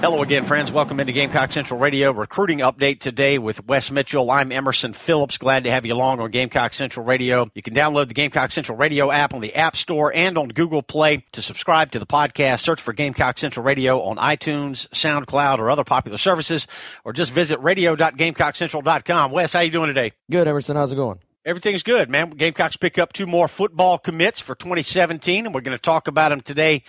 Hello again, friends. Welcome into Gamecock Central Radio recruiting update today with Wes Mitchell. I'm Emerson Phillips. Glad to have you along on Gamecock Central Radio. You can download the Gamecock Central Radio app on the App Store and on Google Play to subscribe to the podcast. Search for Gamecock Central Radio on iTunes, SoundCloud, or other popular services, or just visit radio.gamecockcentral.com. Wes, how are you doing today? Good, Emerson. How's it going? Everything's good, man. Gamecocks pick up two more football commits for 2017, and we're going to talk about them today.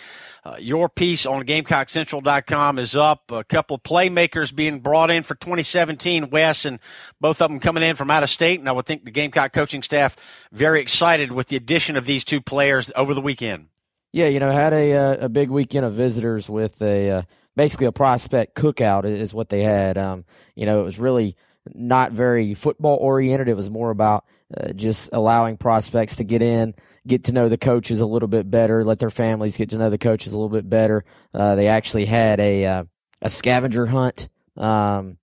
Uh, your piece on GamecockCentral.com is up. A couple playmakers being brought in for 2017, Wes, and both of them coming in from out of state. And I would think the Gamecock coaching staff very excited with the addition of these two players over the weekend. Yeah, you know, had a uh, a big weekend of visitors with a uh, basically a prospect cookout is what they had. Um, you know, it was really not very football oriented. It was more about uh, just allowing prospects to get in, get to know the coaches a little bit better, let their families get to know the coaches a little bit better. Uh, they actually had a uh, a scavenger hunt um,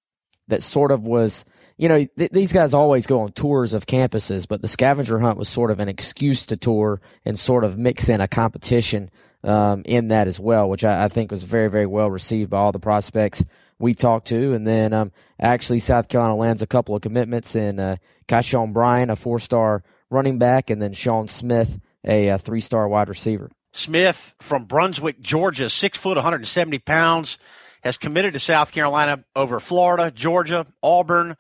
that sort of was, you know, th- these guys always go on tours of campuses, but the scavenger hunt was sort of an excuse to tour and sort of mix in a competition um, in that as well, which I, I think was very very well received by all the prospects we talked to. And then um, actually, South Carolina lands a couple of commitments in uh, Kyshawn Bryan, a four star running back, and then Sean Smith, a, a three star wide receiver. Smith from Brunswick, Georgia, six foot, 170 pounds, has committed to South Carolina over Florida, Georgia, Auburn,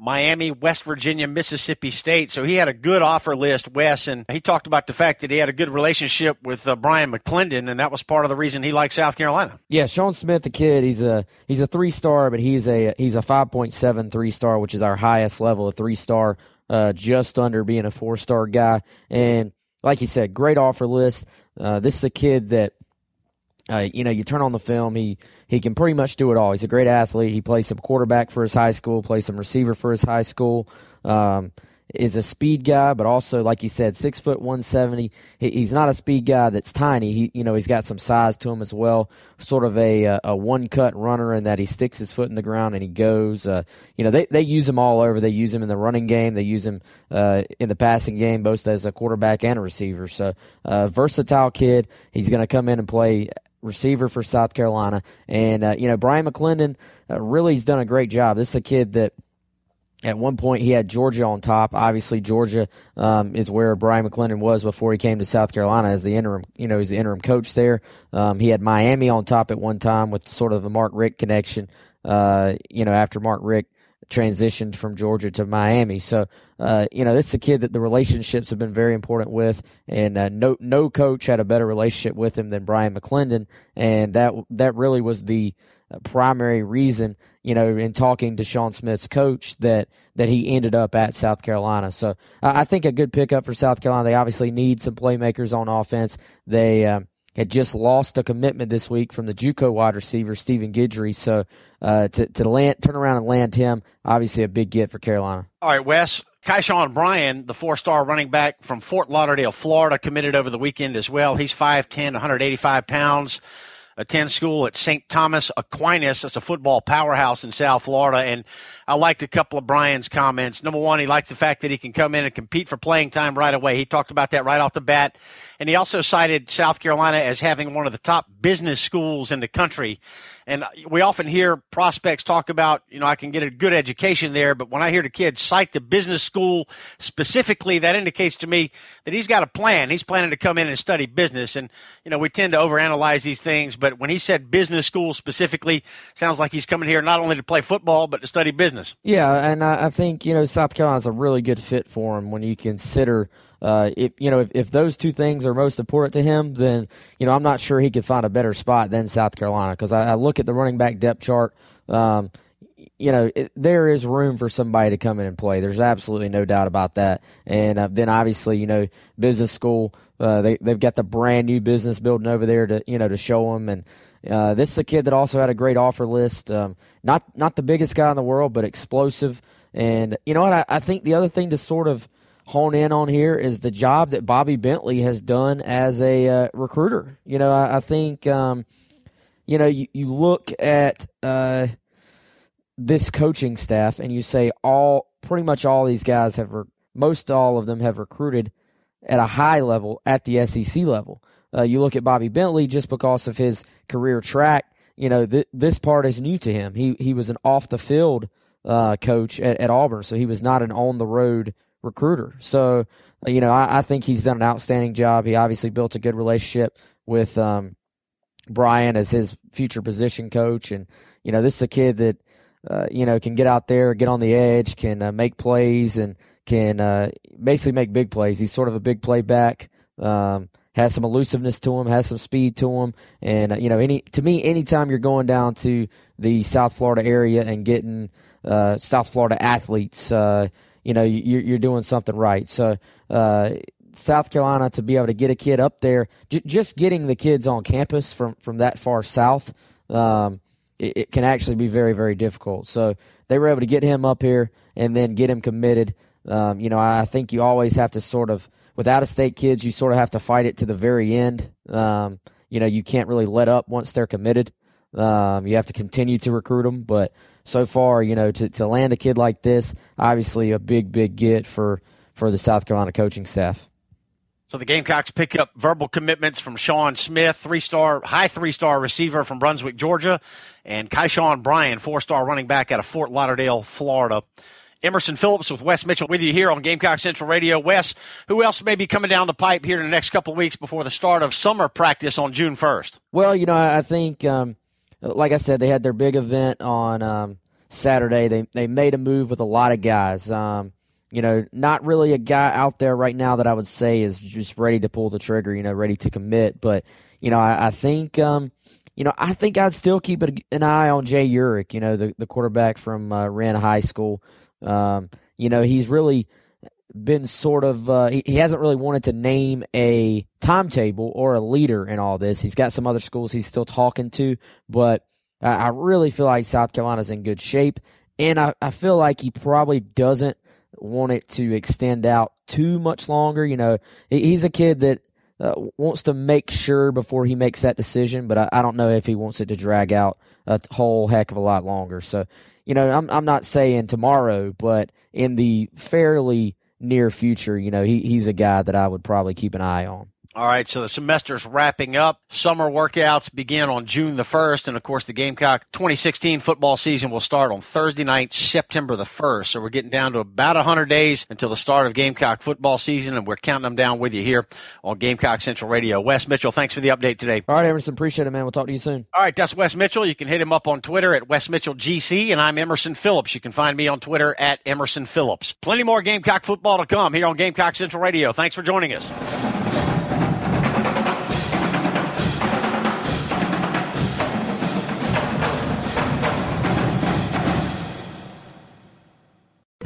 Miami, West Virginia, Mississippi State. So he had a good offer list, Wes, and he talked about the fact that he had a good relationship with uh, Bryan McClendon, and that was part of the reason he liked South Carolina. Yeah, Sean Smith, the kid, he's a he's a three star, but he's a he's a five point seven three star, which is our highest level of three star, uh, just under being a four star guy. And like you said, great offer list. Uh, this is a kid that uh, you know, you turn on the film, he he can pretty much do it all. He's a great athlete. He plays some quarterback for his high school, plays some receiver for his high school. Um, is a speed guy, but also, like you said, six foot one seventy. He, he's not a speed guy that's tiny. He, you know, he's got some size to him as well. Sort of a a, a one cut runner in that he sticks his foot in the ground and he goes. Uh, you know, they they use him all over. They use him in the running game. They use him uh, in the passing game, both as a quarterback and a receiver. So, uh, versatile kid. He's going to come in and play receiver for South Carolina. And, uh, you know, Bryan McClendon uh, really has done a great job. This is a kid that at one point he had Georgia on top. Obviously, Georgia um, is where Bryan McClendon was before he came to South Carolina as the interim, you know, he's the interim coach there. Um, he had Miami on top at one time with sort of the Mark Richt connection, uh, you know, after Mark Richt transitioned from Georgia to Miami. So, uh, you know, this is a kid that the relationships have been very important with, and uh, no no coach had a better relationship with him than Bryan McClendon, and that that really was the uh, primary reason, you know, in talking to Sean Smith's coach that that he ended up at South Carolina. So, I think a good pickup for South Carolina. They obviously need some playmakers on offense. They um, had just lost a commitment this week from the JUCO wide receiver Stephen Guidry. So uh, to to land, turn around and land him, obviously a big get for Carolina. All right, Wes. Kyshawn Bryan, the four-star running back from Fort Lauderdale, Florida, committed over the weekend as well. He's 5'10", 185 pounds attend school at St. Thomas Aquinas. That's a football powerhouse in South Florida. And I liked a couple of Bryan's comments. Number one, he likes the fact that he can come in and compete for playing time right away. He talked about that right off the bat. And he also cited South Carolina as having one of the top business schools in the country. And we often hear prospects talk about, you know, I can get a good education there, but when I hear the kids cite the business school specifically, that indicates to me that he's got a plan. He's planning to come in and study business. And, you know, we tend to overanalyze these things, but when he said business school specifically, sounds like he's coming here not only to play football, but to study business. Yeah, and I think, you know, South Carolina's a really good fit for him when you consider – uh, if you know if, if those two things are most important to him, then you know I'm not sure he could find a better spot than South Carolina because I, I, look at the running back depth chart. Um, you know, it, there is room for somebody to come in and play. There's absolutely no doubt about that. And uh, then obviously, you know, business school, uh, they they've got the brand new business building over there to you know to show them. And uh, this is a kid that also had a great offer list. Um, not not the biggest guy in the world, but explosive. And you know what? I, I think the other thing to sort of hone in on here is the job that Bobby Bentley has done as a uh, recruiter. You know, I, I think. Um, you know, you, you look at uh, this coaching staff and you say all pretty much all these guys have re- most all of them have recruited at a high level at the SEC level. Uh, you look at Bobby Bentley just because of his career track. You know, th- this part is new to him. He he was an off the field uh, coach at, at, Auburn, so he was not an on the road recruiter. So, you know, I, I, think he's done an outstanding job. He obviously built a good relationship with um, Brian as his future position coach, and you know, this is a kid that uh, you know, can get out there, get on the edge, can uh, make plays, and can uh, basically make big plays. He's sort of a big play back. Um, has some elusiveness to him, has some speed to him, and uh, you know, any to me, anytime you're going down to the South Florida area and getting uh, South Florida athletes, uh, you know, you're, you're doing something right. So. South Carolina to be able to get a kid up there, j- just getting the kids on campus from, from that far south, um, it, it, can actually be very, very difficult. So they were able to get him up here and then get him committed. Um, you know, I think you always have to sort of, with out of state kids, you sort of have to fight it to the very end. Um, you know, you can't really let up once they're committed. Um, you have to continue to recruit them. But so far, you know, to, to land a kid like this, obviously a big, big get for, for the South Carolina coaching staff. So the Gamecocks pick up verbal commitments from Sean Smith, three star, high three star receiver from Brunswick, Georgia, and Kyshawn Bryan, four star running back out of Fort Lauderdale, Florida. Emerson Phillips with Wes Mitchell with you here on Gamecock Central Radio. Wes, who else may be coming down the pipe here in the next couple of weeks before the start of summer practice on June 1st? Well, you know, I think, um, like I said, they had their big event on um, Saturday. They, they made a move with a lot of guys. Um, you know, not really a guy out there right now that I would say is just ready to pull the trigger, you know, ready to commit. But, you know, I, I think, um, you know, I think I'd still keep an eye on Jay Urich, you know, the, the quarterback from uh, High School. Um, you know, he's really been sort of, uh, he, he hasn't really wanted to name a timetable or a leader in all this. He's got some other schools he's still talking to, but I, I really feel like South Carolina's in good shape. And I, I feel like he probably doesn't – want it to extend out too much longer. You know, he's a kid that uh, wants to make sure before he makes that decision, but I, I, don't know if he wants it to drag out a whole heck of a lot longer. So, you know, I'm I'm not saying tomorrow, but in the fairly near future, you know, he, he's a guy that I would probably keep an eye on. All right, so the semester's wrapping up. Summer workouts begin on June the 1st, and of course, the Gamecock 2016 football season will start on Thursday night, September the 1st. So we're getting down to about 100 days until the start of Gamecock football season, and we're counting them down with you here on Gamecock Central Radio. Wes Mitchell, thanks for the update today. All right, Emerson, appreciate it, man. We'll talk to you soon. All right, that's Wes Mitchell. You can hit him up on Twitter at Wes Mitchell GC, and I'm Emerson Phillips. You can find me on Twitter at Emerson Phillips. Plenty more Gamecock football to come here on Gamecock Central Radio. Thanks for joining us.